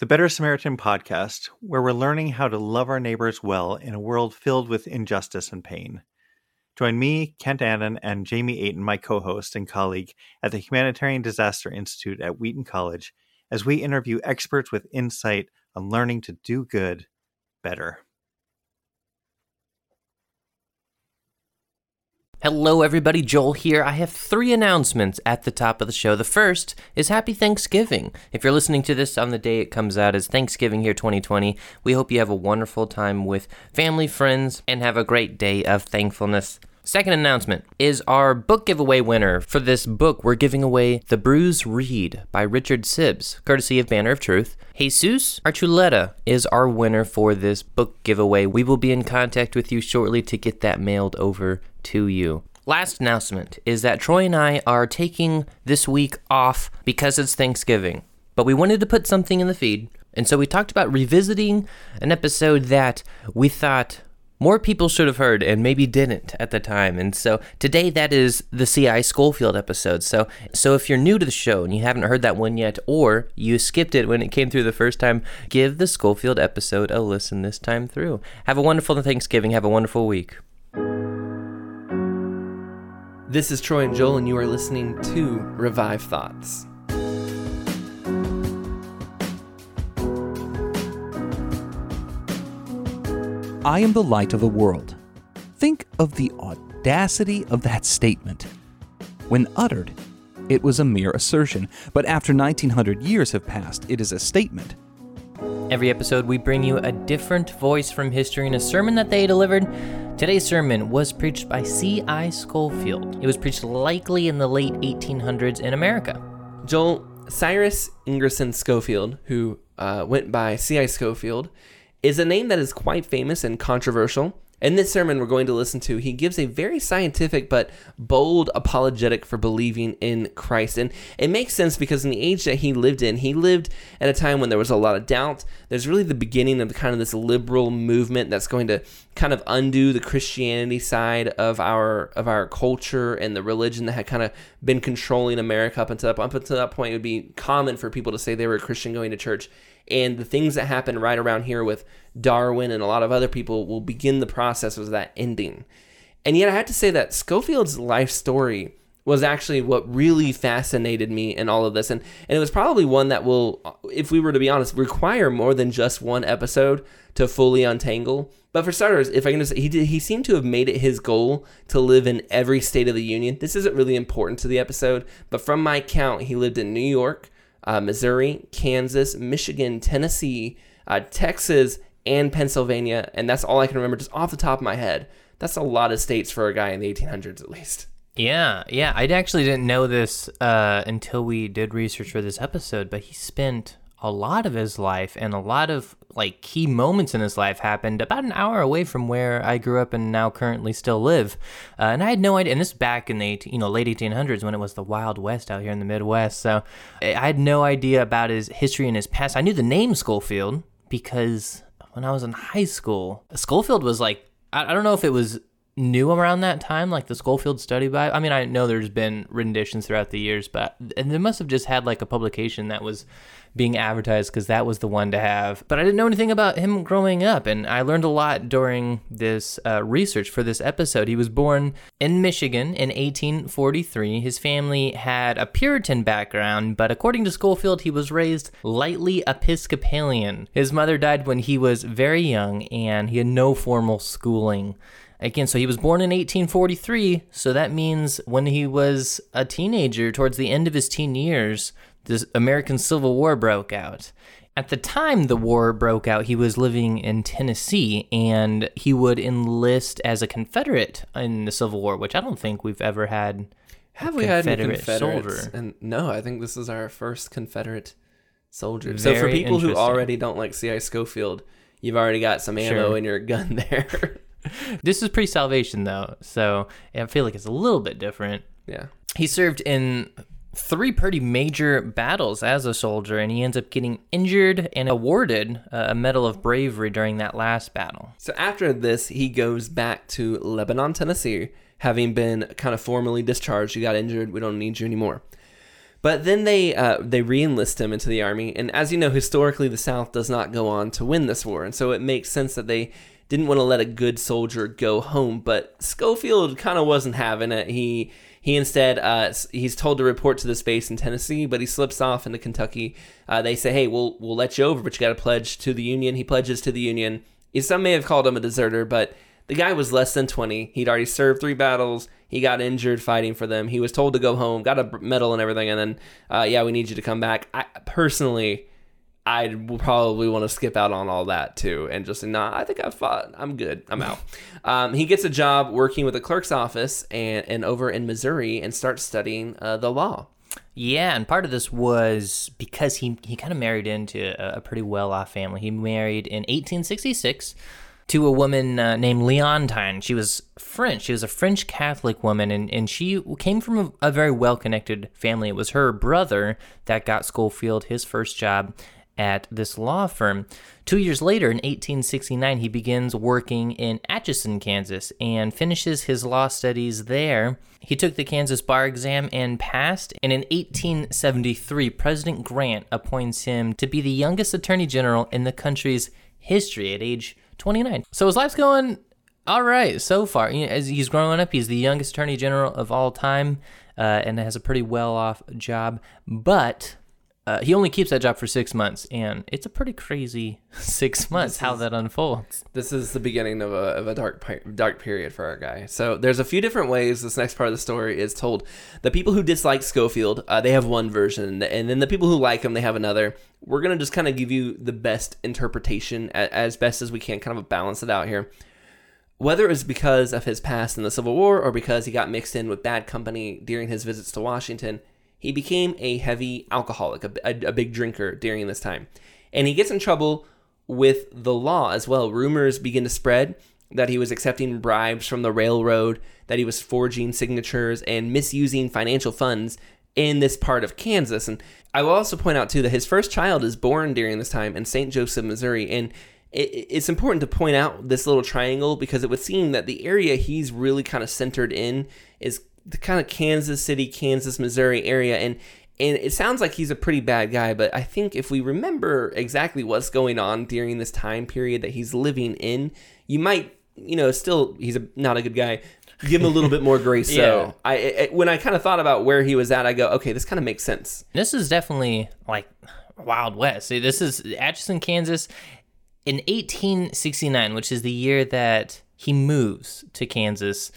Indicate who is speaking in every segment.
Speaker 1: the Better Samaritan podcast, where we're learning how to love our neighbors well in a world filled with injustice and pain. Join me, Kent Annan, and Jamie Aten, my co host and colleague at the Humanitarian Disaster Institute at Wheaton College, as we interview experts with insight on learning to do good better.
Speaker 2: Hello, everybody. Joel here. I have three announcements at the top of the show. The first is Happy Thanksgiving. If you're listening to this on the day it comes out as Thanksgiving here 2020, we hope you have a wonderful time with family, friends, and have a great day of thankfulness. Second announcement is our book giveaway winner. For this book, we're giving away The Bruised Reed by Richard Sibbes, courtesy of Banner of Truth. Jesus Archuleta is our winner for this book giveaway. We will be in contact with you shortly to get that mailed over to you. Last announcement is that Troy and I are taking this week off because it's Thanksgiving, but we wanted to put something in the feed. And so we talked about revisiting an episode that we thought more people should have heard and maybe didn't at the time. And so today that is the CI Scofield episode. So so if you're new to the show and you haven't heard that one yet or you skipped it when it came through the first time, give the Scofield episode a listen this time through. Have a wonderful Thanksgiving. Have a wonderful week.
Speaker 3: This is Troy and Joel and you are listening to Revived Thoughts.
Speaker 4: I am the light of the world. Think of the audacity of that statement. When uttered, it was a mere assertion, but after 1900 years have passed, it is a statement.
Speaker 2: Every episode, we bring you a different voice from history and a sermon that they delivered. Today's sermon was preached by C.I. Scofield. It was preached likely in the late 1800s in America.
Speaker 3: Joel, Cyrus Ingerson Scofield, who uh, went by C.I. Scofield, is a name that is quite famous and controversial. In this sermon we're going to listen to, he gives a very scientific but bold apologetic for believing in Christ. And it makes sense because in the age that he lived in, he lived at a time when there was a lot of doubt. There's really the beginning of kind of this liberal movement that's going to kind of undo the Christianity side of our of our culture and the religion that had kind of been controlling America up until up until that point. It would be common for people to say they were a Christian going to church and the things that happen right around here with Darwin and a lot of other people will begin the process of that ending. And yet, I have to say that Scofield's life story was actually what really fascinated me in all of this. And, and it was probably one that will, if we were to be honest, require more than just one episode to fully untangle. But for starters, if I can just he did, he seemed to have made it his goal to live in every state of the union. This isn't really important to the episode, but from my count, he lived in New York, uh, Missouri, Kansas, Michigan, Tennessee, uh, Texas, and Pennsylvania. And that's all I can remember just off the top of my head. That's a lot of states for a guy in the 1800s, at least.
Speaker 2: Yeah, yeah. I actually didn't know this uh, until we did research for this episode, but he spent a lot of his life and a lot of like key moments in his life happened about an hour away from where I grew up and now currently still live. Uh, and I had no idea. And this back in the 18, you know late 1800s when it was the Wild West out here in the Midwest. So I had no idea about his history and his past. I knew the name Scofield because when I was in high school, Scofield was like I, I don't know if it was new around that time, like the Scofield Study Bible. I mean, I know there's been renditions throughout the years, but and they must have just had like a publication that was being advertised because that was the one to have. But I didn't know anything about him growing up, and I learned a lot during this uh, research for this episode. He was born in Michigan in 1843. His family had a Puritan background, but according to Scofield, he was raised lightly Episcopalian. His mother died when he was very young, and he had no formal schooling. Again, so he was born in 1843, so that means when he was a teenager, towards the end of his teen years, the American Civil War broke out. At the time the war broke out, he was living in Tennessee and he would enlist as a Confederate in the Civil War, which I don't think we've ever had.
Speaker 3: Have we had any Confederates? Soldier. And no, I think this is our first Confederate soldier. Very so for people who already don't like C.I. Scofield, you've already got some ammo sure. in your gun there.
Speaker 2: this is pre salvation though, so I feel like it's a little bit different.
Speaker 3: Yeah.
Speaker 2: He served in three pretty major battles as a soldier, and he ends up getting injured and awarded a Medal of Bravery during that last battle.
Speaker 3: So after this, he goes back to Lebanon, Tennessee, having been kind of formally discharged. You got injured, we don't need you anymore. But then they uh, they reenlist him into the army, and as you know, historically the South does not go on to win this war, and so it makes sense that they didn't want to let a good soldier go home. But Scofield kind of wasn't having it. He he instead uh, he's told to report to this base in Tennessee, but he slips off into Kentucky. Uh, they say, "Hey, we'll we'll let you over, but you got to pledge to the Union." He pledges to the Union. Some may have called him a deserter, but the guy was less than 20. He'd already served three battles. He got injured fighting for them. He was told to go home, got a medal and everything, and then, uh, yeah, we need you to come back. I personally, I will probably want to skip out on all that too, and just say, nah, I think I've fought. I'm good. I'm out. um, he gets a job working with a clerk's office and, and over in Missouri and starts studying uh, the law.
Speaker 2: Yeah, and part of this was because he he kind of married into a, a pretty well off family. He married in 1866 to a woman uh, named Leontine. She was French. She was a French Catholic woman, and, and she came from a, a very well connected family. It was her brother that got Scofield his first job at this law firm. Two years later, in 1869, he begins working in Atchison, Kansas, and finishes his law studies there. He took the Kansas bar exam and passed, and in 1873, President Grant appoints him to be the youngest attorney general in the country's history at age 29. So his life's going all right so far. As he's growing up, he's the youngest attorney general of all time uh, and has a pretty well off job. But uh, he only keeps that job for six months, and it's a pretty crazy six months how that unfolds.
Speaker 3: This is the beginning of a, of a dark dark period for our guy. So there's a few different ways this next part of the story is told. The people who dislike Scofield, uh, they have one version, and then the people who like him, they have another. We're gonna just kind of give you the best interpretation as best as we can, kind of balance it out here. Whether it was because of his past in the Civil War or because he got mixed in with bad company during his visits to Washington, he became a heavy alcoholic, a, a, a big drinker during this time. And he gets in trouble with the law as well. Rumors begin to spread that he was accepting bribes from the railroad, that he was forging signatures and misusing financial funds in this part of Kansas. And I will also point out, too, that his first child is born during this time in St. Joseph, Missouri. And it's important to point out this little triangle because it would seem that the area he's really kind of centered in is the kind of Kansas City, Kansas, Missouri area, and and it sounds like he's a pretty bad guy, but I think if we remember exactly what's going on during this time period that he's living in, you might, you know, still he's a, not a good guy. Give him a little bit more grace. yeah. So I, I when I kind of thought about where he was at, I go, okay, this kind of makes sense.
Speaker 2: This is definitely like Wild West. See, this is Atchison, Kansas, in 1869, which is the year that he moves to Kansas.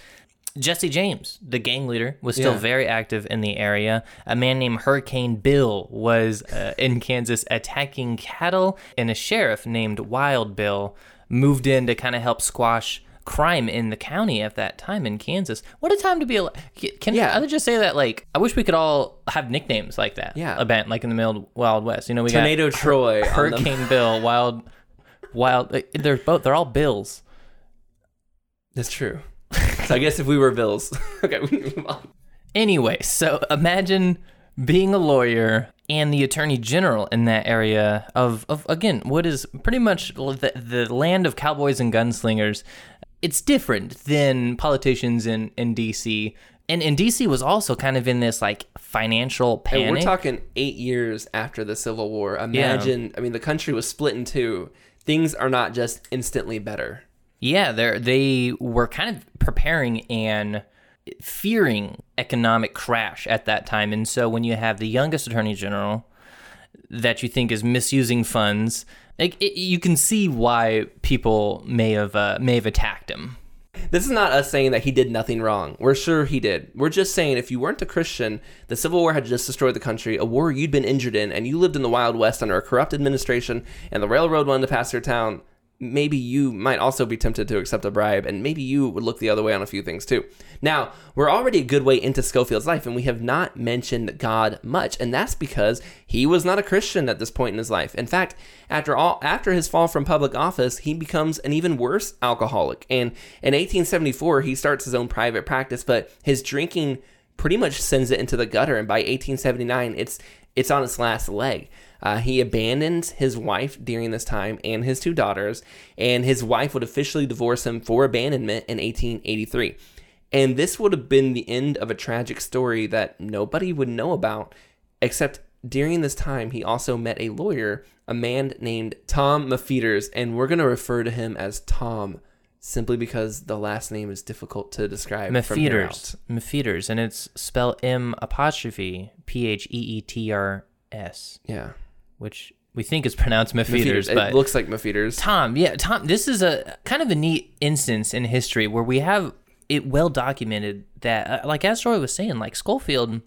Speaker 2: Jesse James, the gang leader, was still yeah. very active in the area. A man named Hurricane Bill was uh, in Kansas attacking cattle, and a sheriff named Wild Bill moved in to kind of help squash crime in the county at that time in Kansas. What a time to be alive. Can yeah. I just say that like I wish we could all have nicknames like that.
Speaker 3: Yeah.
Speaker 2: Band like in the middle Wild West. You know, we
Speaker 3: Tornado
Speaker 2: got
Speaker 3: Troy,
Speaker 2: Hurricane Bill, Wild Wild they're both they're all Bills.
Speaker 3: That's true. So I guess if we were Bills, okay, we move on.
Speaker 2: Anyway, so imagine being a lawyer and the attorney general in that area of, of again, what is pretty much the, the land of cowboys and gunslingers. It's different than politicians in, in DC. And, and DC was also kind of in this like financial panic.
Speaker 3: And we're talking eight years after the Civil War. Imagine, yeah. I mean, the country was split in two. Things are not just instantly better.
Speaker 2: Yeah, they they were kind of preparing and fearing economic crash at that time, and so when you have the youngest attorney general that you think is misusing funds, like it, you can see why people may have uh, may have attacked him.
Speaker 3: This is not us saying that he did nothing wrong. We're sure he did. We're just saying if you weren't a Christian, the Civil War had just destroyed the country, a war you'd been injured in, and you lived in the Wild West under a corrupt administration, and the railroad wanted to pass your town maybe you might also be tempted to accept a bribe, and maybe you would look the other way on a few things too. Now, we're already a good way into Scofield's life, and we have not mentioned God much, and that's because he was not a Christian at this point in his life. In fact, after all, after his fall from public office, he becomes an even worse alcoholic. And in 1874, he starts his own private practice, but his drinking pretty much sends it into the gutter, and by 1879, it's it's on its last leg. Uh, he abandons his wife during this time and his two daughters, and his wife would officially divorce him for abandonment in 1883. And this would have been the end of a tragic story that nobody would know about Except during this time, he also met a lawyer, a man named Tom Mafeters, and we're going to refer to him as Tom simply because the last name is difficult to describe. from here out.
Speaker 2: Mepheters. Mepheters, and it's spelled M apostrophe P H E E T R S,
Speaker 3: Yeah.
Speaker 2: Which we think is pronounced Mepheters, but
Speaker 3: It looks like Mafeters.
Speaker 2: Tom, yeah, Tom. This is a kind of a neat instance in history where we have it well documented that, uh, like as Troy was saying, like Scofield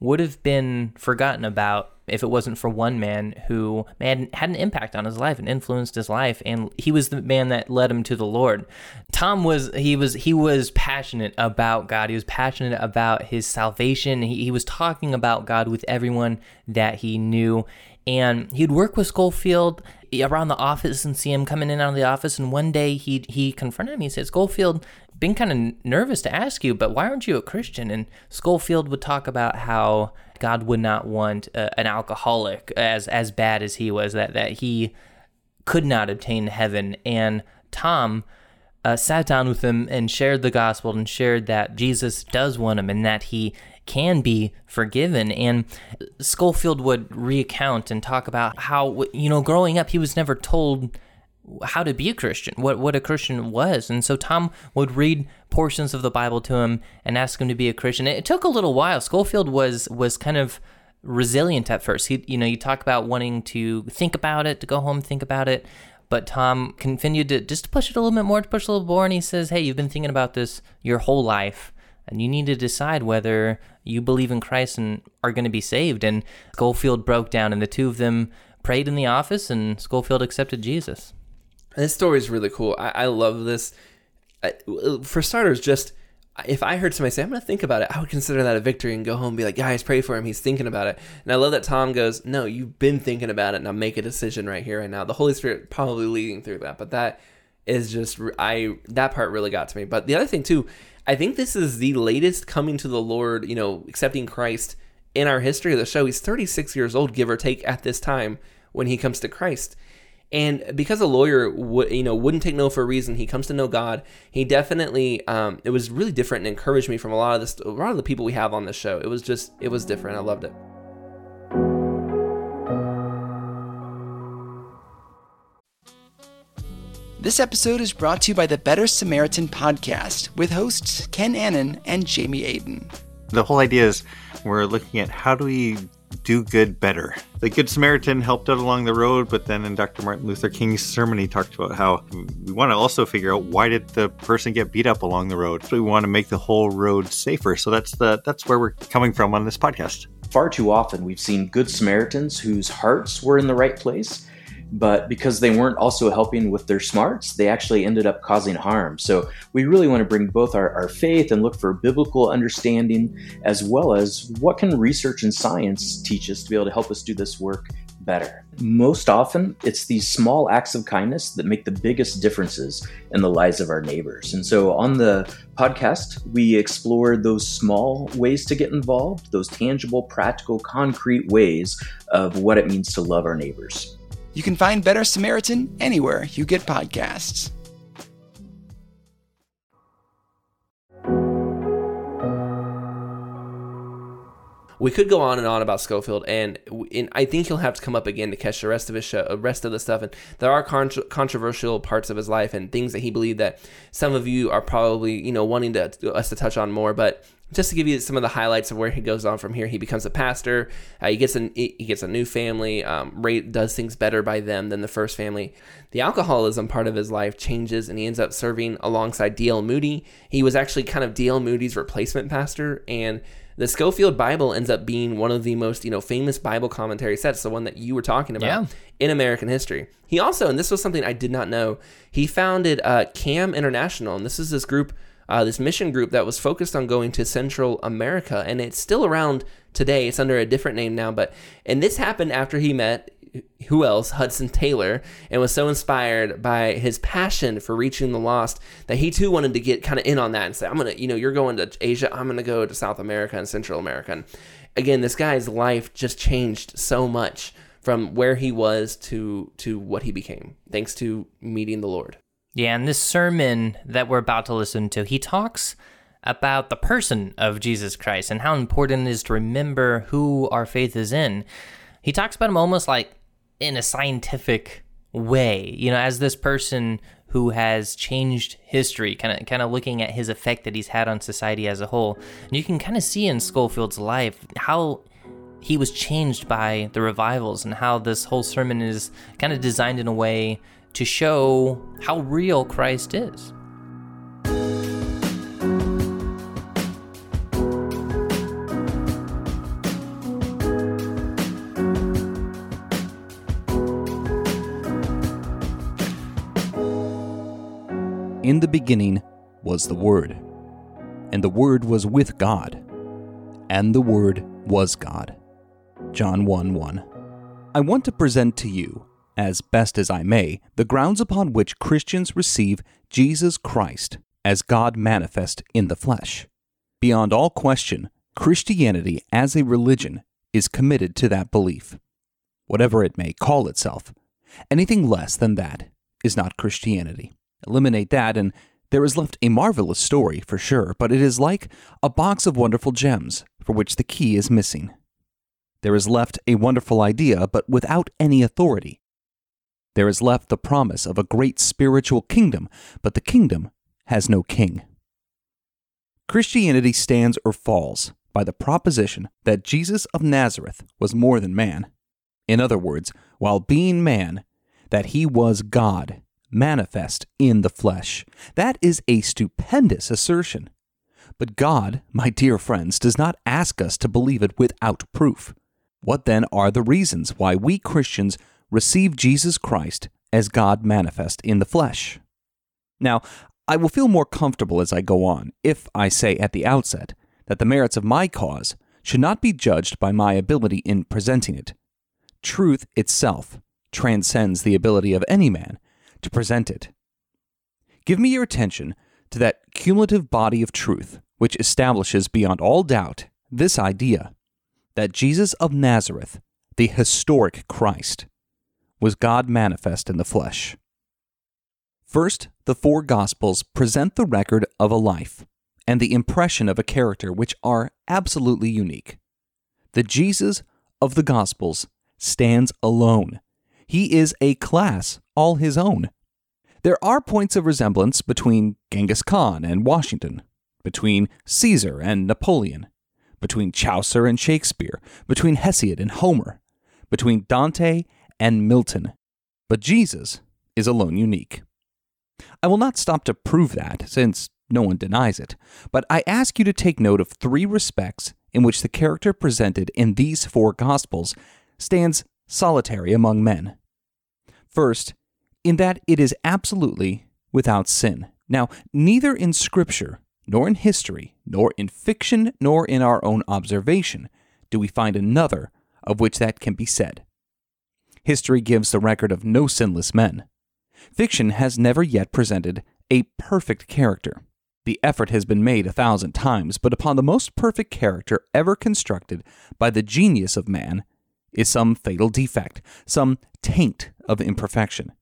Speaker 2: would have been forgotten about if it wasn't for one man who man had an impact on his life and influenced his life, and he was the man that led him to the Lord. Tom was he was he was passionate about God. He was passionate about his salvation. He, he was talking about God with everyone that he knew and he'd work with Scofield around the office and see him coming in out of the office. And one day he he confronted him. He says, "Scofield, been kind of nervous to ask you, but why aren't you a Christian?" And Scofield would talk about how God would not want uh, an alcoholic as as bad as he was. That that he could not obtain heaven. And Tom uh, sat down with him and shared the gospel and shared that Jesus does want him and that he can be forgiven. And Scofield would recount and talk about how, you know, growing up, he was never told how to be a Christian, what, what a Christian was. And so Tom would read portions of the Bible to him and ask him to be a Christian. It took a little while. Scofield was was kind of resilient at first. He, you know, you talk about wanting to think about it, to go home, think about it. But Tom continued to just to push it a little bit more, to push a little more. And he says, Hey, you've been thinking about this your whole life, and you need to decide whether you believe in Christ and are going to be saved. And Scofield broke down, and the two of them prayed in the office, and Scofield accepted Jesus.
Speaker 3: This story is really cool. I, I love this. I, for starters, just if I heard somebody say, I'm going to think about it, I would consider that a victory and go home and be like, guys, pray for him. He's thinking about it. And I love that Tom goes, No, you've been thinking about it. Now make a decision right here, right now. The Holy Spirit probably leading through that. But that is just, I, that part really got to me. But the other thing, too, I think this is the latest coming to the Lord, you know, accepting Christ in our history of the show. He's 36 years old, give or take, at this time when he comes to Christ. And because a lawyer, would you know, wouldn't take no for a reason, he comes to know God. He definitely, um, it was really different and encouraged me from a lot of this, a lot of the people we have on this show. It was just, it was different. I loved it.
Speaker 5: This episode is brought to you by the Better Samaritan podcast with hosts Kent Annan and Jamie Aten.
Speaker 1: The whole idea is we're looking at how do we do good better. The Good Samaritan helped out along the road, but then in Dr. Martin Luther King's sermon, he talked about how we want to also figure out why did the person get beat up along the road. So we want to make the whole road safer. So that's the that's where we're coming from on this podcast.
Speaker 6: Far too often, we've seen good Samaritans whose hearts were in the right place, but because they weren't also helping with their smarts, they actually ended up causing harm. So we really want to bring both our, our faith and look for biblical understanding, as well as what can research and science teach us to be able to help us do this work better. Most often, it's these small acts of kindness that make the biggest differences in the lives of our neighbors. And so on the podcast, we explore those small ways to get involved, those tangible, practical, concrete ways of what it means to love our neighbors.
Speaker 5: You can find Better Samaritan anywhere you get podcasts.
Speaker 3: We could go on and on about Scofield, and, and I think he'll have to come up again to catch the rest of his show, the rest of the stuff. And there are contro- controversial parts of his life and things that he believed that some of you are probably, you know, wanting to us to touch on more. But just to give you some of the highlights of where he goes on from here, he becomes a pastor. Uh, he gets a he gets a new family. Um, Ray does things better by them than the first family. The alcoholism part of his life changes, and he ends up serving alongside D.L. Moody. He was actually kind of D.L. Moody's replacement pastor, and the Scofield Bible ends up being one of the most, you know, famous Bible commentary sets, the one that you were talking about
Speaker 2: Yeah.
Speaker 3: in American history. He also, and this was something I did not know, he founded uh, CAM International, and this is this group, uh, this mission group that was focused on going to Central America, and it's still around today. It's under a different name now, but and this happened after he met who else? Hudson Taylor, and was so inspired by his passion for reaching the lost that he too wanted to get kind of in on that and say, I'm to, you know, you're going to Asia, I'm to go to South America and Central America. And again, this guy's life just changed so much from where he was to to what he became, thanks to meeting the Lord.
Speaker 2: Yeah, and this sermon that we're about to listen to, he talks about the person of Jesus Christ and how important it is to remember who our faith is in. He talks about him almost like in a scientific way, you know, as this person who has changed history, kind of kind of looking at his effect that he's had on society as a whole. And you can kind of see in Scofield's life how he was changed by the revivals and how this whole sermon is kind of designed in a way to show how real Christ is.
Speaker 4: In the beginning was the Word, and the Word was with God, and the Word was God. John 1 1. I want to present to you, as best as I may, the grounds upon which Christians receive Jesus Christ as God manifest in the flesh. Beyond all question, Christianity as a religion is committed to that belief, whatever it may call itself. Anything less than that is not Christianity. Eliminate that, and there is left a marvelous story, for sure, but it is like a box of wonderful gems for which the key is missing. There is left a wonderful idea, but without any authority. There is left the promise of a great spiritual kingdom, but the kingdom has no king. Christianity stands or falls by the proposition that Jesus of Nazareth was more than man. In other words, while being man, that he was God, manifest in the flesh. That is a stupendous assertion. But God, my dear friends, does not ask us to believe it without proof. What then are the reasons why we Christians receive Jesus Christ as God manifest in the flesh? Now, I will feel more comfortable as I go on if I say at the outset that the merits of my cause should not be judged by my ability in presenting it. Truth itself transcends the ability of any man to present it. Give me your attention to that cumulative body of truth which establishes beyond all doubt this idea that Jesus of Nazareth, the historic Christ, was God manifest in the flesh. First, the four Gospels present the record of a life and the impression of a character which are absolutely unique. The Jesus of the Gospels stands alone. He is a class all his own. There are points of resemblance between Genghis Khan and Washington, between Caesar and Napoleon, between Chaucer and Shakespeare, between Hesiod and Homer, between Dante and Milton. But Jesus is alone unique. I will not stop to prove that, since no one denies it, but I ask you to take note of three respects in which the character presented in these four Gospels stands solitary among men. First, in that it is absolutely without sin. Now, neither in Scripture, nor in history, nor in fiction, nor in our own observation do we find another of which that can be said. History gives the record of no sinless men. Fiction has never yet presented a perfect character. The effort has been made a thousand times, but upon the most perfect character ever constructed by the genius of man is some fatal defect, some taint of imperfection.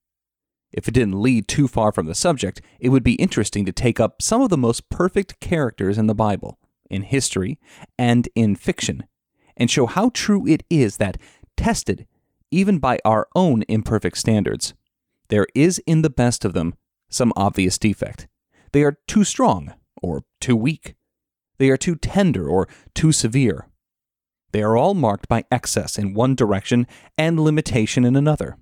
Speaker 4: If it didn't lead too far from the subject, it would be interesting to take up some of the most perfect characters in the Bible, in history, and in fiction, and show how true it is that, tested even by our own imperfect standards, there is in the best of them some obvious defect. They are too strong or too weak. They are too tender or too severe. They are all marked by excess in one direction and limitation in another.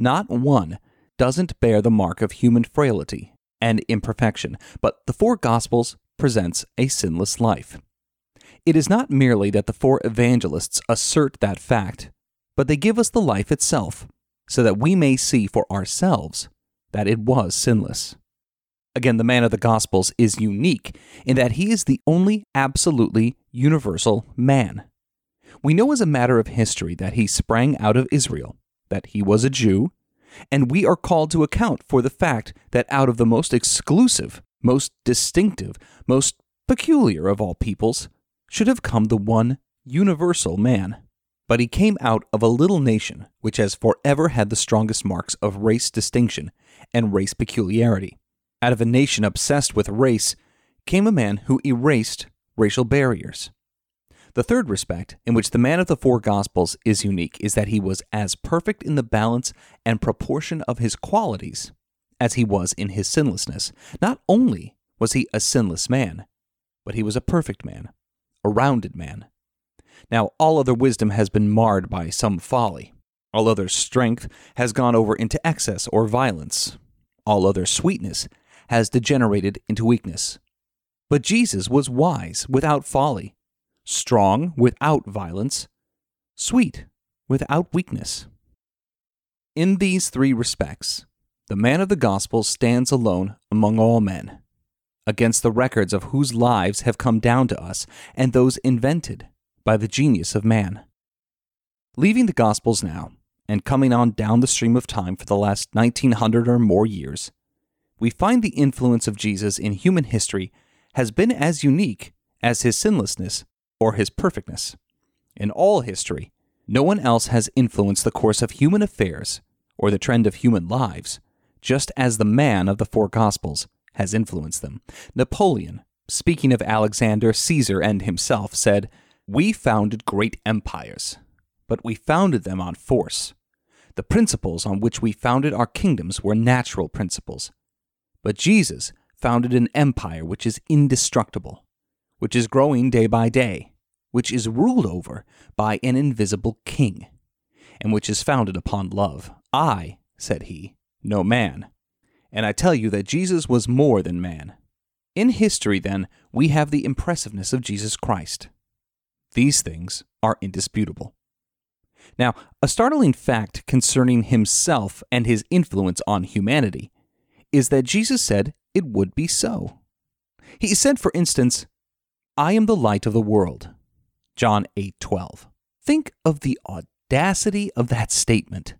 Speaker 4: Not one doesn't bear the mark of human frailty and imperfection, but the four Gospels presents a sinless life. It is not merely that the four evangelists assert that fact, but they give us the life itself, so that we may see for ourselves that it was sinless. Again, the man of the Gospels is unique in that he is the only absolutely universal man. We know as a matter of history that he sprang out of Israel, that he was a Jew, and we are called to account for the fact that out of the most exclusive, most distinctive, most peculiar of all peoples should have come the one universal man. But he came out of a little nation which has forever had the strongest marks of race distinction and race peculiarity. Out of a nation obsessed with race came a man who erased racial barriers. The third respect in which the man of the four Gospels is unique is that he was as perfect in the balance and proportion of his qualities as he was in his sinlessness. Not only was he a sinless man, but he was a perfect man, a rounded man. Now, all other wisdom has been marred by some folly. All other strength has gone over into excess or violence. All other sweetness has degenerated into weakness. But Jesus was wise without folly, strong without violence, sweet without weakness. In these three respects, the man of the gospel stands alone among all men, against the records of whose lives have come down to us and those invented by the genius of man. Leaving the gospels now, and coming on down the stream of time for the last 1900 or more years, we find the influence of Jesus in human history has been as unique as his sinlessness or his perfectness. In all history, no one else has influenced the course of human affairs or the trend of human lives, just as the man of the four Gospels has influenced them. Napoleon, speaking of Alexander, Caesar, and himself, said, We founded great empires, but we founded them on force. The principles on which we founded our kingdoms were natural principles. But Jesus founded an empire which is indestructible, which is growing day by day, which is ruled over by an invisible king, and which is founded upon love. I, said he, no man, and I tell you that Jesus was more than man. In history, then, we have the impressiveness of Jesus Christ. These things are indisputable. Now, a startling fact concerning himself and his influence on humanity is that Jesus said it would be so. He said, for instance, I am the light of the world. John 8:12. Think of the audacity of that statement.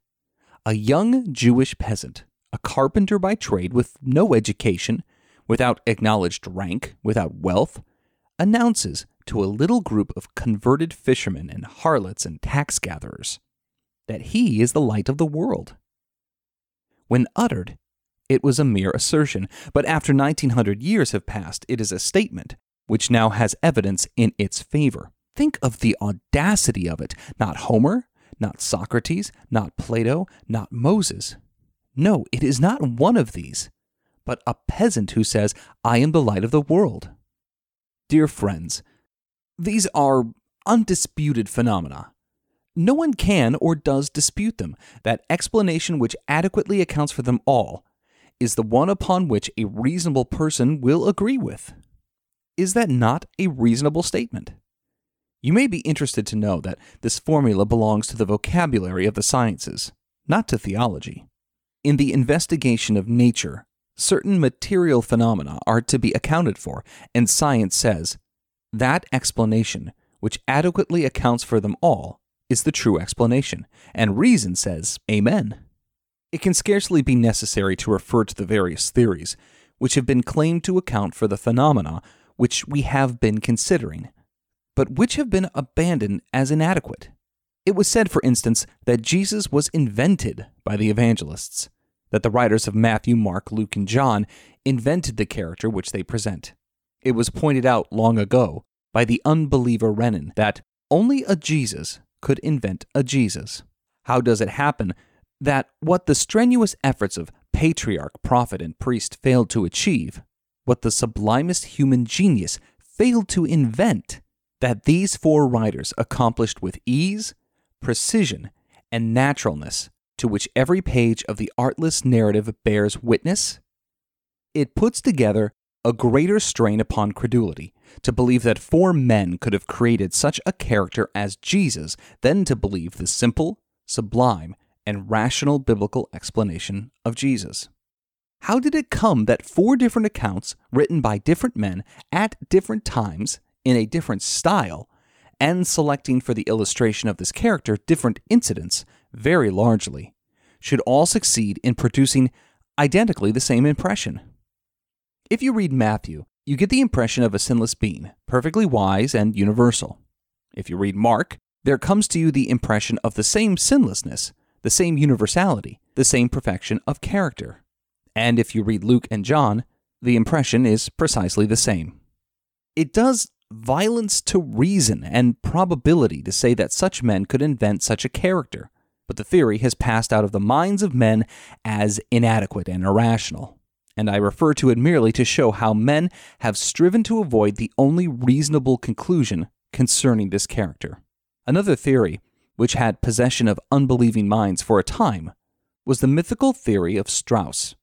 Speaker 4: A young Jewish peasant, a carpenter by trade with no education, without acknowledged rank, without wealth, announces to a little group of converted fishermen and harlots and tax gatherers that he is the light of the world. When uttered, it was a mere assertion, but after 1900 years have passed, it is a statement which now has evidence in its favor. Think of the audacity of it. Not Homer, not Socrates, not Plato, not Moses. No, it is not one of these, but a peasant who says, I am the light of the world. Dear friends, these are undisputed phenomena. No one can or does dispute them. That explanation which adequately accounts for them all is the one upon which a reasonable person will agree with. Is that not a reasonable statement? You may be interested to know that this formula belongs to the vocabulary of the sciences, not to theology. In the investigation of nature, certain material phenomena are to be accounted for, and science says that explanation, which adequately accounts for them all, is the true explanation, and reason says, Amen. It can scarcely be necessary to refer to the various theories which have been claimed to account for the phenomena which we have been considering, but which have been abandoned as inadequate. It was said, for instance, that Jesus was invented by the evangelists, that the writers of Matthew, Mark, Luke, and John invented the character which they present. It was pointed out long ago by the unbeliever Renan that only a Jesus could invent a Jesus. How does it happen that what the strenuous efforts of patriarch, prophet, and priest failed to achieve, what the sublimest human genius failed to invent, that these four writers accomplished with ease, precision, and naturalness to which every page of the artless narrative bears witness? It puts together a greater strain upon credulity to believe that four men could have created such a character as Jesus than to believe the simple, sublime, and rational biblical explanation of Jesus. How did it come that four different accounts, written by different men at different times in a different style, and selecting for the illustration of this character different incidents very largely, should all succeed in producing identically the same impression? If you read Matthew, you get the impression of a sinless being, perfectly wise and universal. If you read Mark, there comes to you the impression of the same sinlessness, the same universality, the same perfection of character. And if you read Luke and John, the impression is precisely the same. It does violence to reason and probability to say that such men could invent such a character, but the theory has passed out of the minds of men as inadequate and irrational. And I refer to it merely to show how men have striven to avoid the only reasonable conclusion concerning this character. Another theory, which had possession of unbelieving minds for a time, was the mythical theory of Strauss.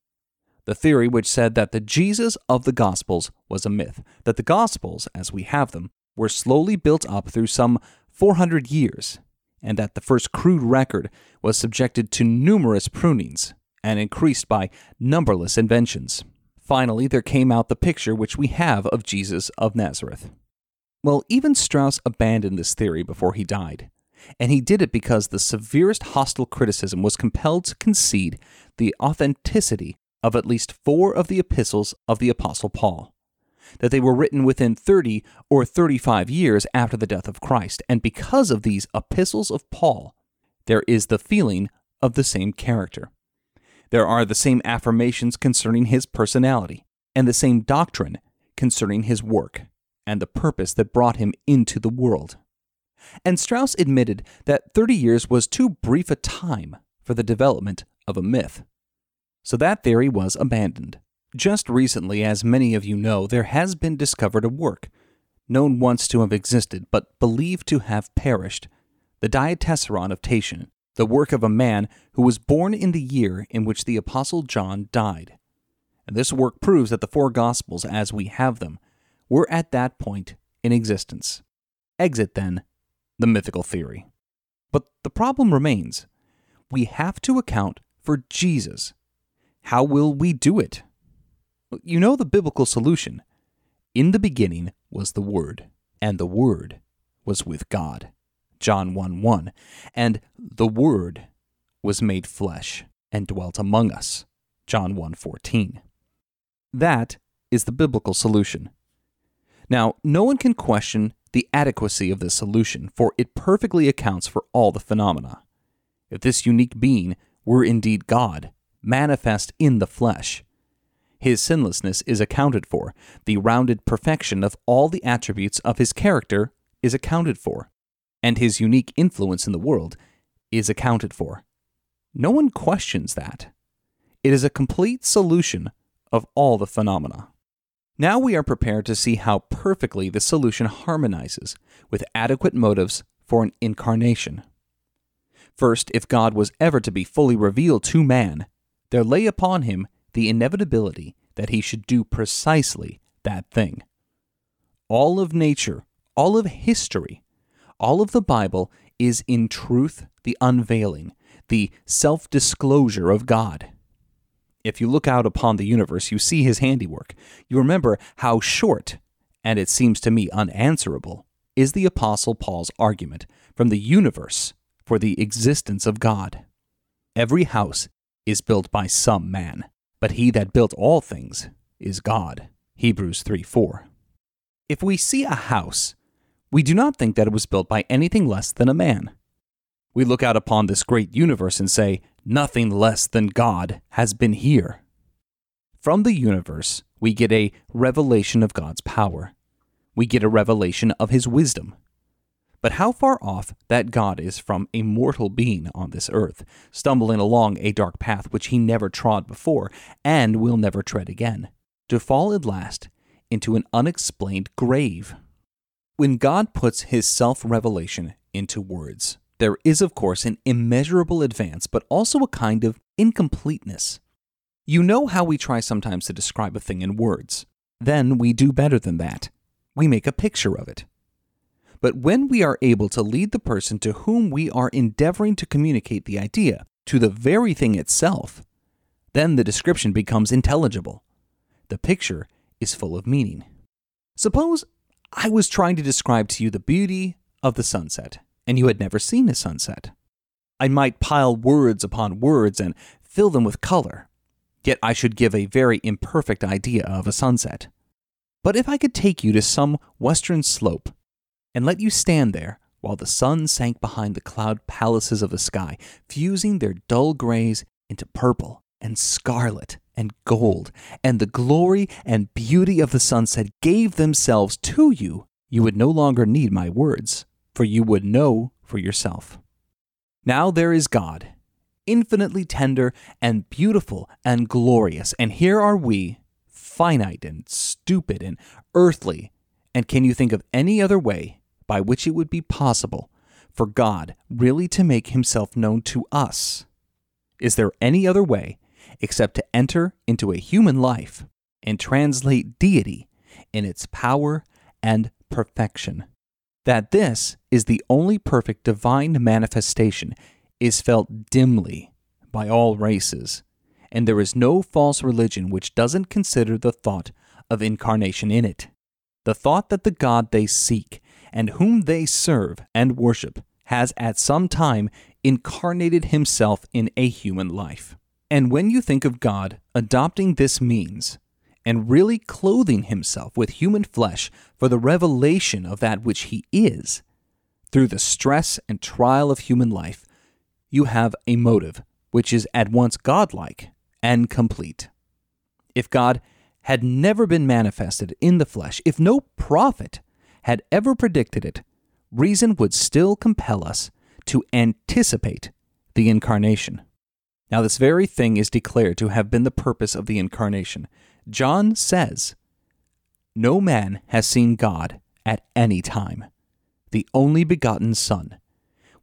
Speaker 4: The theory which said that the Jesus of the Gospels was a myth, that the Gospels, as we have them, were slowly built up through some 400 years, and that the first crude record was subjected to numerous prunings and increased by numberless inventions. Finally, there came out the picture which we have of Jesus of Nazareth. Well, even Strauss abandoned this theory before he died, and he did it because the severest hostile criticism was compelled to concede the authenticity of at least four of the epistles of the Apostle Paul, that they were written within 30 or 35 years after the death of Christ, and because of these epistles of Paul, there is the feeling of the same character. There are the same affirmations concerning his personality, and the same doctrine concerning his work, and the purpose that brought him into the world. And Strauss admitted that 30 years was too brief a time for the development of a myth. So that theory was abandoned. Just recently, as many of you know, there has been discovered a work, known once to have existed but believed to have perished, the Diatessaron of Tatian, the work of a man who was born in the year in which the Apostle John died. And this work proves that the four Gospels, as we have them, were at that point in existence. Exit, then, the mythical theory. But the problem remains. We have to account for Jesus how will we do it? You know the biblical solution. In the beginning was the Word, and the Word was with God. John 1 1. And the Word was made flesh and dwelt among us. John 1 14. That is the biblical solution. Now, no one can question the adequacy of this solution, for it perfectly accounts for all the phenomena. If this unique being were indeed God, manifest in the flesh. His sinlessness is accounted for. The rounded perfection of all the attributes of his character is accounted for. And his unique influence in the world is accounted for. No one questions that. It is a complete solution of all the phenomena. Now we are prepared to see how perfectly the solution harmonizes with adequate motives for an incarnation. First, if God was ever to be fully revealed to man, there lay upon him the inevitability that he should do precisely that thing. All of nature, all of history, all of the Bible is in truth the unveiling, the self disclosure of God. If you look out upon the universe, you see his handiwork. You remember how short, and it seems to me unanswerable, is the Apostle Paul's argument from the universe for the existence of God. Every house is built by some man, but he that built all things is God. Hebrews 3 4. If we see a house, we do not think that it was built by anything less than a man. We look out upon this great universe and say, nothing less than God has been here. From the universe, we get a revelation of God's power. We get a revelation of his wisdom. But how far off that God is from a mortal being on this earth, stumbling along a dark path which he never trod before and will never tread again, to fall at last into an unexplained grave. When God puts his self revelation into words, there is, of course, an immeasurable advance, but also a kind of incompleteness. You know how we try sometimes to describe a thing in words. Then we do better than that. We make a picture of it. But when we are able to lead the person to whom we are endeavoring to communicate the idea to the very thing itself, then the description becomes intelligible. The picture is full of meaning. Suppose I was trying to describe to you the beauty of the sunset, and you had never seen a sunset. I might pile words upon words and fill them with color, yet I should give a very imperfect idea of a sunset. But if I could take you to some western slope and let you stand there while the sun sank behind the cloud palaces of the sky, fusing their dull grays into purple and scarlet and gold, and the glory and beauty of the sunset gave themselves to you, you would no longer need my words, for you would know for yourself. Now there is God, infinitely tender and beautiful and glorious, and here are we, finite and stupid and earthly. And can you think of any other way by which it would be possible for God really to make himself known to us? Is there any other way except to enter into a human life and translate deity in its power and perfection? That this is the only perfect divine manifestation is felt dimly by all races, and there is no false religion which doesn't consider the thought of incarnation in it. The thought that the God they seek and whom they serve and worship has at some time incarnated himself in a human life. And when you think of God adopting this means and really clothing himself with human flesh for the revelation of that which he is, through the stress and trial of human life, you have a motive which is at once godlike and complete. If God had never been manifested in the flesh, if no prophet had ever predicted it, reason would still compel us to anticipate the incarnation. Now, this very thing is declared to have been the purpose of the incarnation. John says, No man has seen God at any time. The only begotten Son,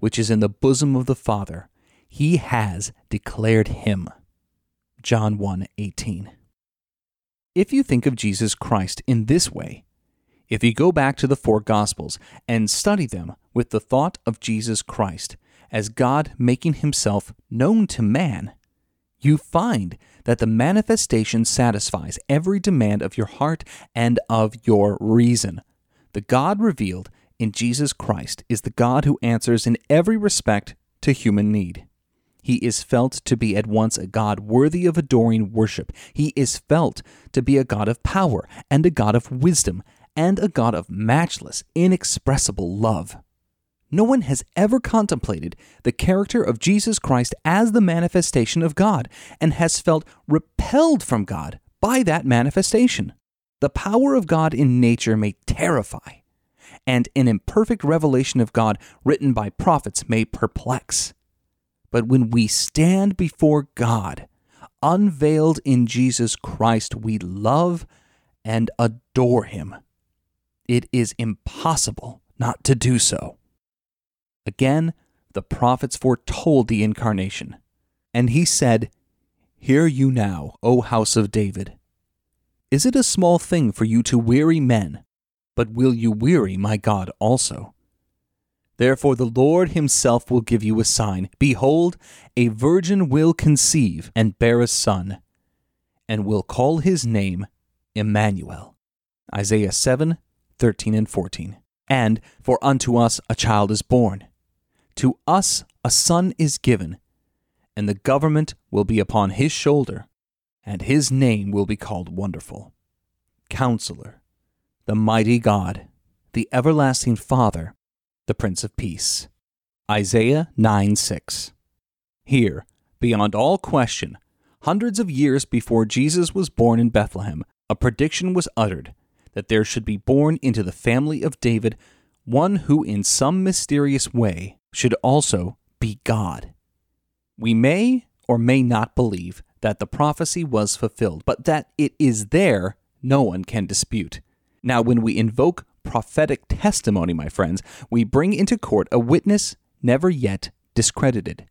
Speaker 4: which is in the bosom of the Father, he has declared him. John 1 18. If you think of Jesus Christ in this way, if you go back to the four Gospels and study them with the thought of Jesus Christ as God making himself known to man, you find that the manifestation satisfies every demand of your heart and of your reason. The God revealed in Jesus Christ is the God who answers in every respect to human need. He is felt to be at once a God worthy of adoring worship. He is felt to be a God of power and a God of wisdom and a God of matchless, inexpressible love. No one has ever contemplated the character of Jesus Christ as the manifestation of God and has felt repelled from God by that manifestation. The power of God in nature may terrify, and an imperfect revelation of God written by prophets may perplex. But when we stand before God, unveiled in Jesus Christ, we love and adore Him it is impossible not to do so. Again, the prophets foretold the incarnation. And he said, Hear you now, O house of David. Is it a small thing for you to weary men, but will you weary my God also? Therefore the Lord himself will give you a sign. Behold, a virgin will conceive and bear a son, and will call his name Emmanuel. Isaiah 7 13 and 14. And, For unto us a child is born, to us a son is given, and the government will be upon his shoulder, and his name will be called Wonderful, Counselor, the Mighty God, the Everlasting Father, the Prince of Peace. Isaiah 9 6. Here, beyond all question, hundreds of years before Jesus was born in Bethlehem, a prediction was uttered that there should be born into the family of David one who, in some mysterious way, should also be God. We may or may not believe that the prophecy was fulfilled, but that it is there, no one can dispute. Now, when we invoke prophetic testimony, my friends, we bring into court a witness never yet discredited.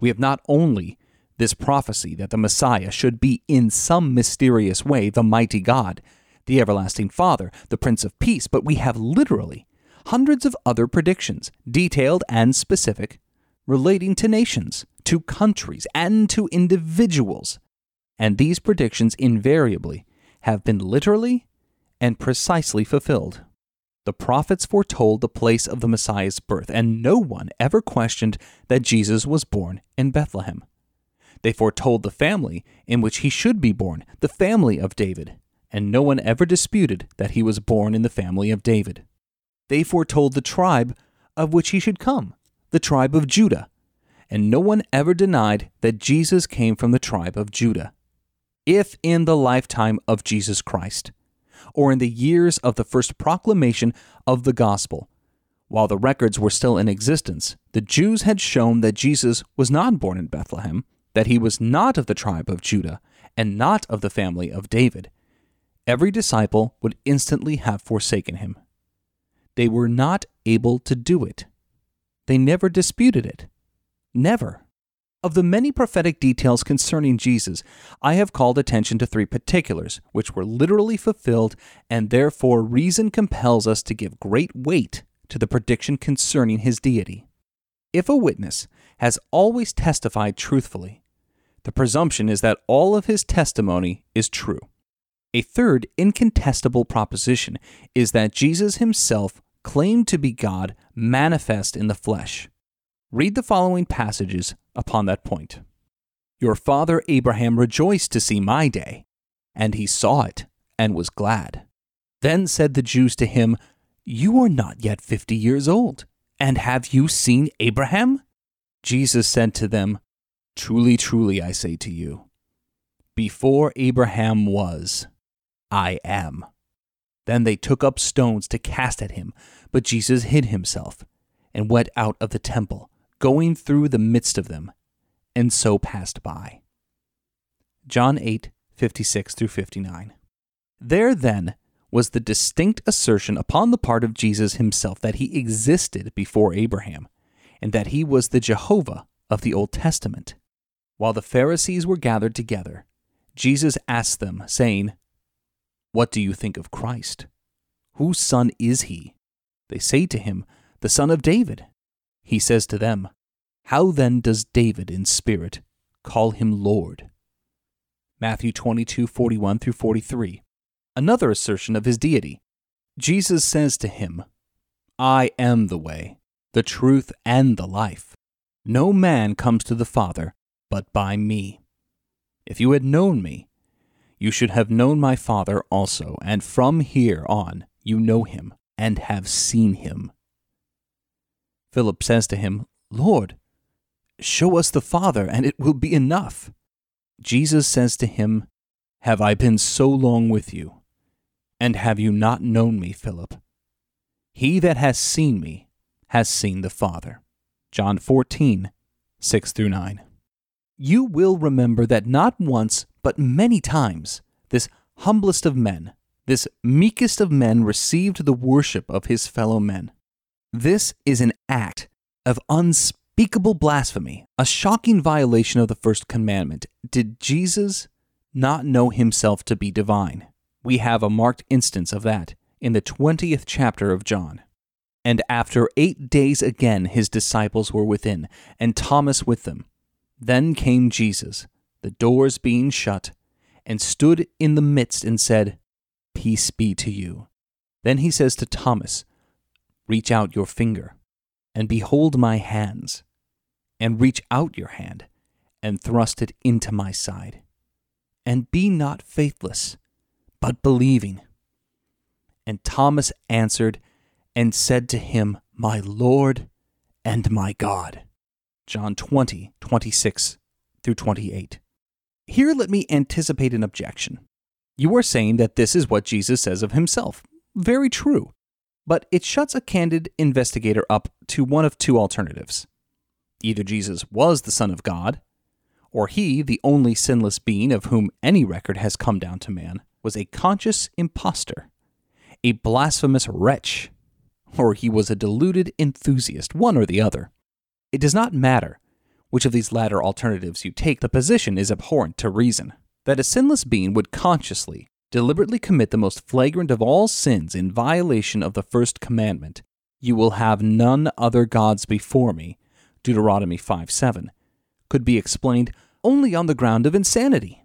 Speaker 4: We have not only this prophecy that the Messiah should be in some mysterious way the mighty God, the everlasting Father, the Prince of Peace, but we have literally hundreds of other predictions, detailed and specific, relating to nations, to countries, and to individuals. And these predictions invariably have been literally and precisely fulfilled. The prophets foretold the place of the Messiah's birth, and no one ever questioned that Jesus was born in Bethlehem. They foretold the family in which he should be born, the family of David, and no one ever disputed that he was born in the family of David. They foretold the tribe of which he should come, the tribe of Judah, and no one ever denied that Jesus came from the tribe of Judah. If in the lifetime of Jesus Christ, or in the years of the first proclamation of the gospel, while the records were still in existence, the Jews had shown that Jesus was not born in Bethlehem, that he was not of the tribe of Judah, and not of the family of David. Every disciple would instantly have forsaken him. They were not able to do it. They never disputed it. Never. Of the many prophetic details concerning Jesus, I have called attention to three particulars, which were literally fulfilled, and therefore reason compels us to give great weight to the prediction concerning his deity. If a witness has always testified truthfully, the presumption is that all of his testimony is true. A third incontestable proposition is that Jesus himself claimed to be God manifest in the flesh. Read the following passages upon that point. Your father Abraham rejoiced to see my day, and he saw it and was glad. Then said the Jews to him, You are not yet fifty years old, and have you seen Abraham? Jesus said to them, Truly, truly, I say to you, before Abraham was, I am. Then they took up stones to cast at him, but Jesus hid himself and went out of the temple, going through the midst of them, and so passed by. John 8, 56 through 59. There then was the distinct assertion upon the part of Jesus himself that he existed before Abraham, and that he was the Jehovah of the Old Testament. While the Pharisees were gathered together, Jesus asked them, saying, What do you think of Christ? Whose son is he? They say to him, The son of David. He says to them, How then does David in spirit call him Lord? Matthew 22, 41 through 43. Another assertion of his deity. Jesus says to him, I am the way, the truth, and the life. No man comes to the Father but by me. If you had known me, you should have known my Father also, and from here on you know him and have seen him. Philip says to him, Lord, show us the Father, and it will be enough. Jesus says to him, Have I been so long with you, and have you not known me, Philip? He that has seen me has seen the Father. John 14, 6 through 9. You will remember that not once, but many times, this humblest of men, this meekest of men received the worship of his fellow men. This is an act of unspeakable blasphemy, a shocking violation of the first commandment. Did Jesus not know himself to be divine? We have a marked instance of that in the 20th chapter of John. And after eight days again his disciples were within, and Thomas with them. Then came Jesus, the doors being shut, and stood in the midst and said, Peace be to you. Then he says to Thomas, Reach out your finger, and behold my hands, and reach out your hand, and thrust it into my side. And be not faithless, but believing. And Thomas answered and said to him, My Lord and my God. John 20, 26 through 28. Here, let me anticipate an objection. You are saying that this is what Jesus says of himself. Very true. But it shuts a candid investigator up to one of two alternatives. Either Jesus was the Son of God, or he, the only sinless being of whom any record has come down to man, was a conscious impostor, a blasphemous wretch, or he was a deluded enthusiast, one or the other. It does not matter which of these latter alternatives you take, the position is abhorrent to reason that a sinless being would consciously, deliberately commit the most flagrant of all sins in violation of the first commandment You will have none other gods before me, Deuteronomy 5 7, could be explained only on the ground of insanity.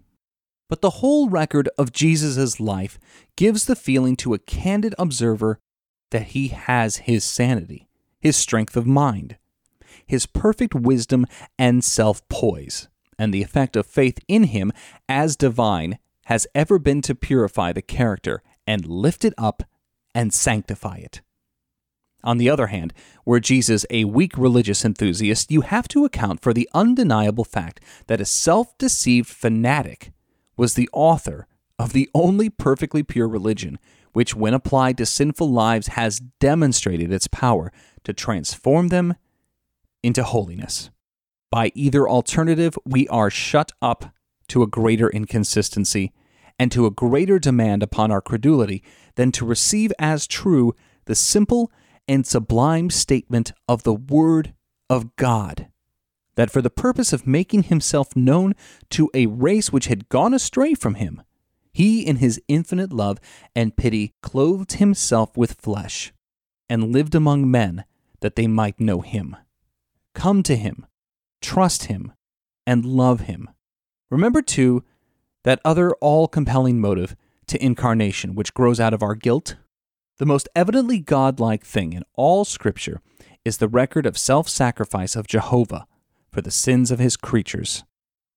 Speaker 4: But the whole record of Jesus' life gives the feeling to a candid observer that he has his sanity, his strength of mind, his perfect wisdom and self poise and the effect of faith in him as divine has ever been to purify the character and lift it up and sanctify it. On the other hand, were Jesus a weak religious enthusiast, you have to account for the undeniable fact that a self deceived fanatic was the author of the only perfectly pure religion, which, when applied to sinful lives, has demonstrated its power to transform them into holiness. By either alternative, we are shut up to a greater inconsistency and to a greater demand upon our credulity than to receive as true the simple and sublime statement of the Word of God that for the purpose of making himself known to a race which had gone astray from him, he, in his infinite love and pity, clothed himself with flesh and lived among men that they might know him. Come to him, trust him, and love him. Remember, too, that other all compelling motive to incarnation which grows out of our guilt? The most evidently godlike thing in all Scripture is the record of self sacrifice of Jehovah for the sins of his creatures.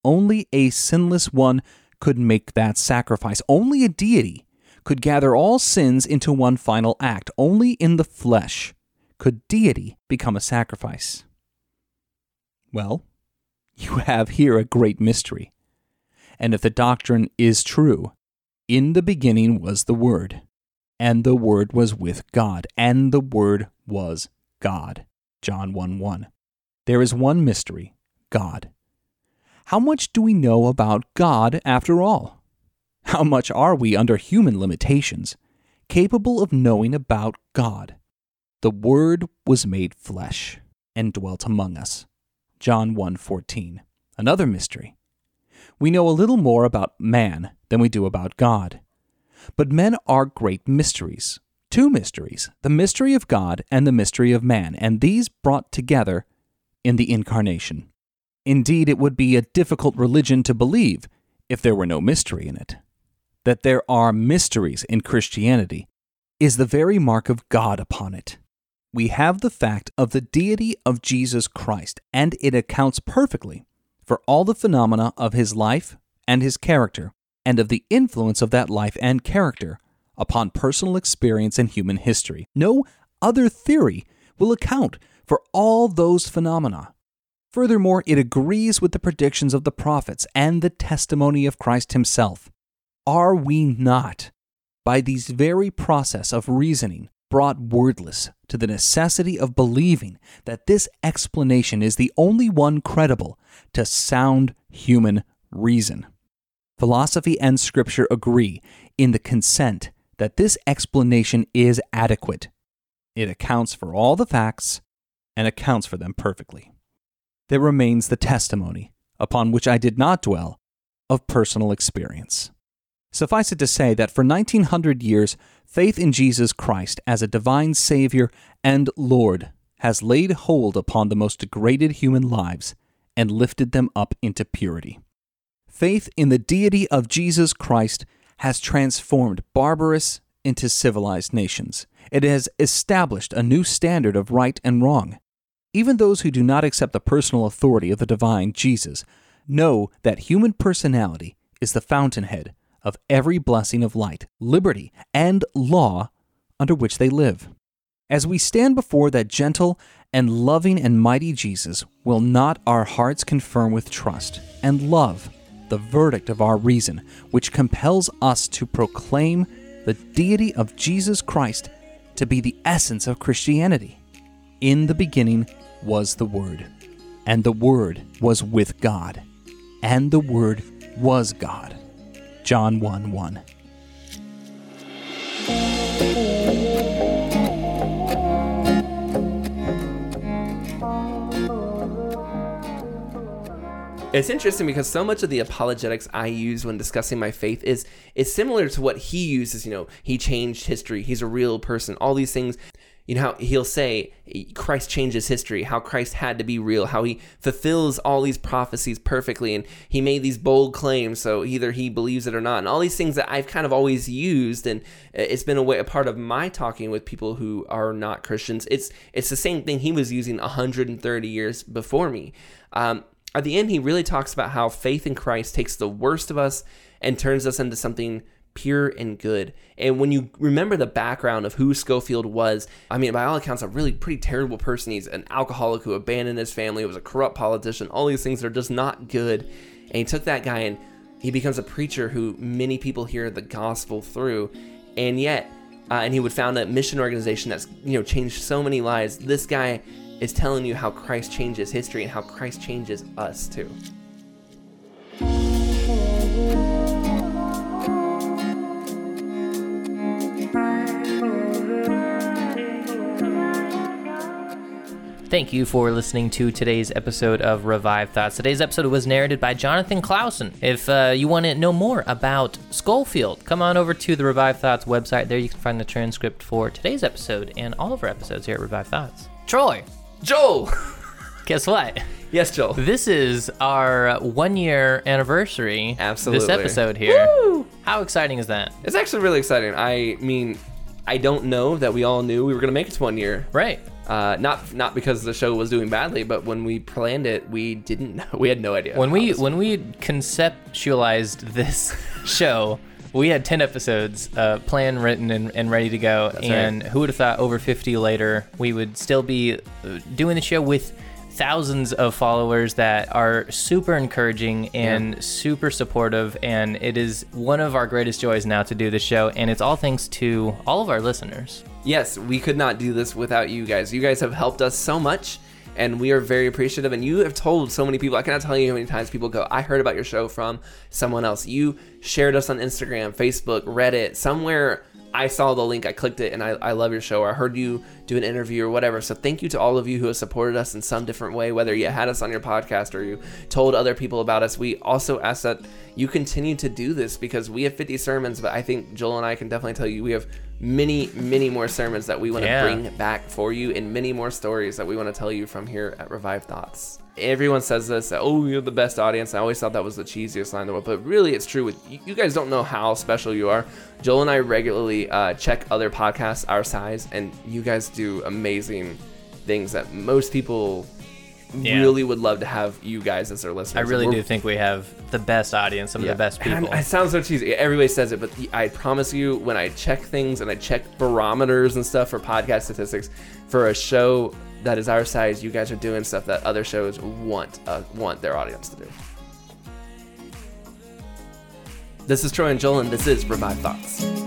Speaker 4: Only a sinless one could make that sacrifice. Only a deity could gather all sins into one final act. Only in the flesh could deity become a sacrifice. Well, you have here a great mystery. And if the doctrine is true, in the beginning was the Word, and the Word was with God, and the Word was God. John 1 1. There is one mystery God. How much do we know about God after all? How much are we, under human limitations, capable of knowing about God? The Word was made flesh and dwelt among us. John 1:14. Another mystery. We know a little more about man than we do about God. But men are great mysteries. Two mysteries, the mystery of God and the mystery of man, and these brought together in the incarnation. Indeed, it would be a difficult religion to believe if there were no mystery in it. That there are mysteries in Christianity is the very mark of God upon it. We have the fact of the deity of Jesus Christ, and it accounts perfectly for all the phenomena of his life and his character, and of the influence of that life and character upon personal experience and human history. No other theory will account for all those phenomena. Furthermore, it agrees with the predictions of the prophets and the testimony of Christ himself. Are we not, by these very process of reasoning, brought wordless to the necessity of believing that this explanation is the only one credible to sound human reason? Philosophy and Scripture agree in the consent that this explanation is adequate. It accounts for all the facts and accounts for them perfectly. There remains the testimony, upon which I did not dwell, of personal experience. Suffice it to say that for 1900 years, faith in Jesus Christ as a divine Savior and Lord has laid hold upon the most degraded human lives and lifted them up into purity. Faith in the deity of Jesus Christ has transformed barbarous into civilized nations. It has established a new standard of right and wrong. Even those who do not accept the personal authority of the divine Jesus know that human personality is the fountainhead of every blessing of light, liberty, and law under which they live. As we stand before that gentle and loving and mighty Jesus, will not our hearts confirm with trust and love the verdict of our reason, which compels us to proclaim the deity of Jesus Christ to be the essence of Christianity? In the beginning was the Word, and the Word was with God, and the Word was God. John 1 1.
Speaker 3: It's interesting because so much of the apologetics I use when discussing my faith is is similar to what he uses. You know, he changed history. He's a real person. All these things. You know, how he'll say Christ changes history, how Christ had to be real, how he fulfills all these prophecies perfectly, and he made these bold claims. So either he believes it or not, and all these things that I've kind of always used, and it's been a way a part of my talking with people who are not Christians. It's it's the same thing he was using 130 years before me. Um, at the end, he really talks about how faith in Christ takes the worst of us and turns us into something pure and good. And when you remember the background of who Scofield was, I mean, by all accounts, a really pretty terrible person. He's an alcoholic who abandoned his family, was a corrupt politician, all these things that are just not good. And he took that guy and he becomes a preacher who many people hear the gospel through. And yet, uh, and he would found a mission organization that's you know changed so many lives. This guy is telling you how Christ changes history and how Christ changes us too.
Speaker 2: Thank you for listening to today's episode of Revived Thoughts. Today's episode was narrated by Jonathan Clauson. If uh, you want to know more about Scofield, come on over to the Revived Thoughts website. There you can find the transcript for today's episode and all of our episodes here at Revived Thoughts. Troy,
Speaker 3: Joel!
Speaker 2: guess what?
Speaker 3: yes, Joel.
Speaker 2: This is our one year anniversary.
Speaker 3: Absolutely.
Speaker 2: This episode here. How exciting is that?
Speaker 3: It's actually really exciting. I mean, I don't know that we all knew we were going to make it to one year.
Speaker 2: Right.
Speaker 3: Uh, not not because the show was doing badly, but when we planned it, we didn't know. We had no idea.
Speaker 2: When we when we conceptualized this show, we had ten episodes uh, planned, written, and, and ready to go.
Speaker 3: That's
Speaker 2: and who would have thought over fifty later we would still be uh, doing the show with thousands of followers that are super encouraging and super supportive and it is one of our greatest joys now to do the show and it's all thanks to all of our listeners
Speaker 3: yes, we could not do this without you guys. You guys have helped us so much, and we are very appreciative. And you have told so many people. I cannot tell you how many times people go, "I heard about your show from someone else." You shared us on Instagram, Facebook, Reddit, somewhere. I saw the link, I clicked it, and I, I love your show. Or I heard you do an interview or whatever. So thank you to all of you who have supported us in some different way, whether you had us on your podcast or you told other people about us. We also ask that you continue to do this because we have 50 sermons, but I think Joel and I can definitely tell you we have many, many more sermons that we want to
Speaker 2: Yeah.
Speaker 3: bring back for you and many more stories that we want to tell you from here at Revived Thoughts. Everyone says this, that, oh, you're the best audience. I always thought that was the cheesiest line in the world, but really it's true. With you, you guys don't know how special you are. Joel and I regularly uh, check other podcasts our size, and you guys do amazing things that most people
Speaker 2: Yeah.
Speaker 3: really would love to have you guys as our listeners.
Speaker 2: i really
Speaker 3: We're-
Speaker 2: do think we have the best audience some of the best people
Speaker 3: I sound so cheesy. Everybody says it, but I promise you, when I check things and I check barometers and stuff for podcast statistics, for a show that is our size, you guys are doing stuff that other shows want uh, want their audience to do. This is Troy and Joel, and this is Revived Thoughts.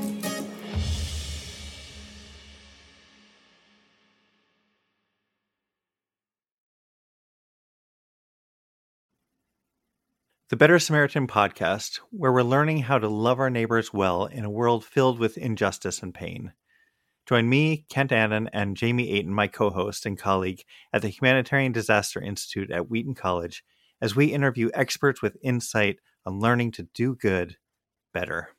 Speaker 1: The Better Samaritan podcast, where we're learning how to love our neighbors well in a world filled with injustice and pain. Join me, Kent Annan, and Jamie Aten, my co host and colleague at the Humanitarian Disaster Institute at Wheaton College, as we interview experts with insight on learning to do good better.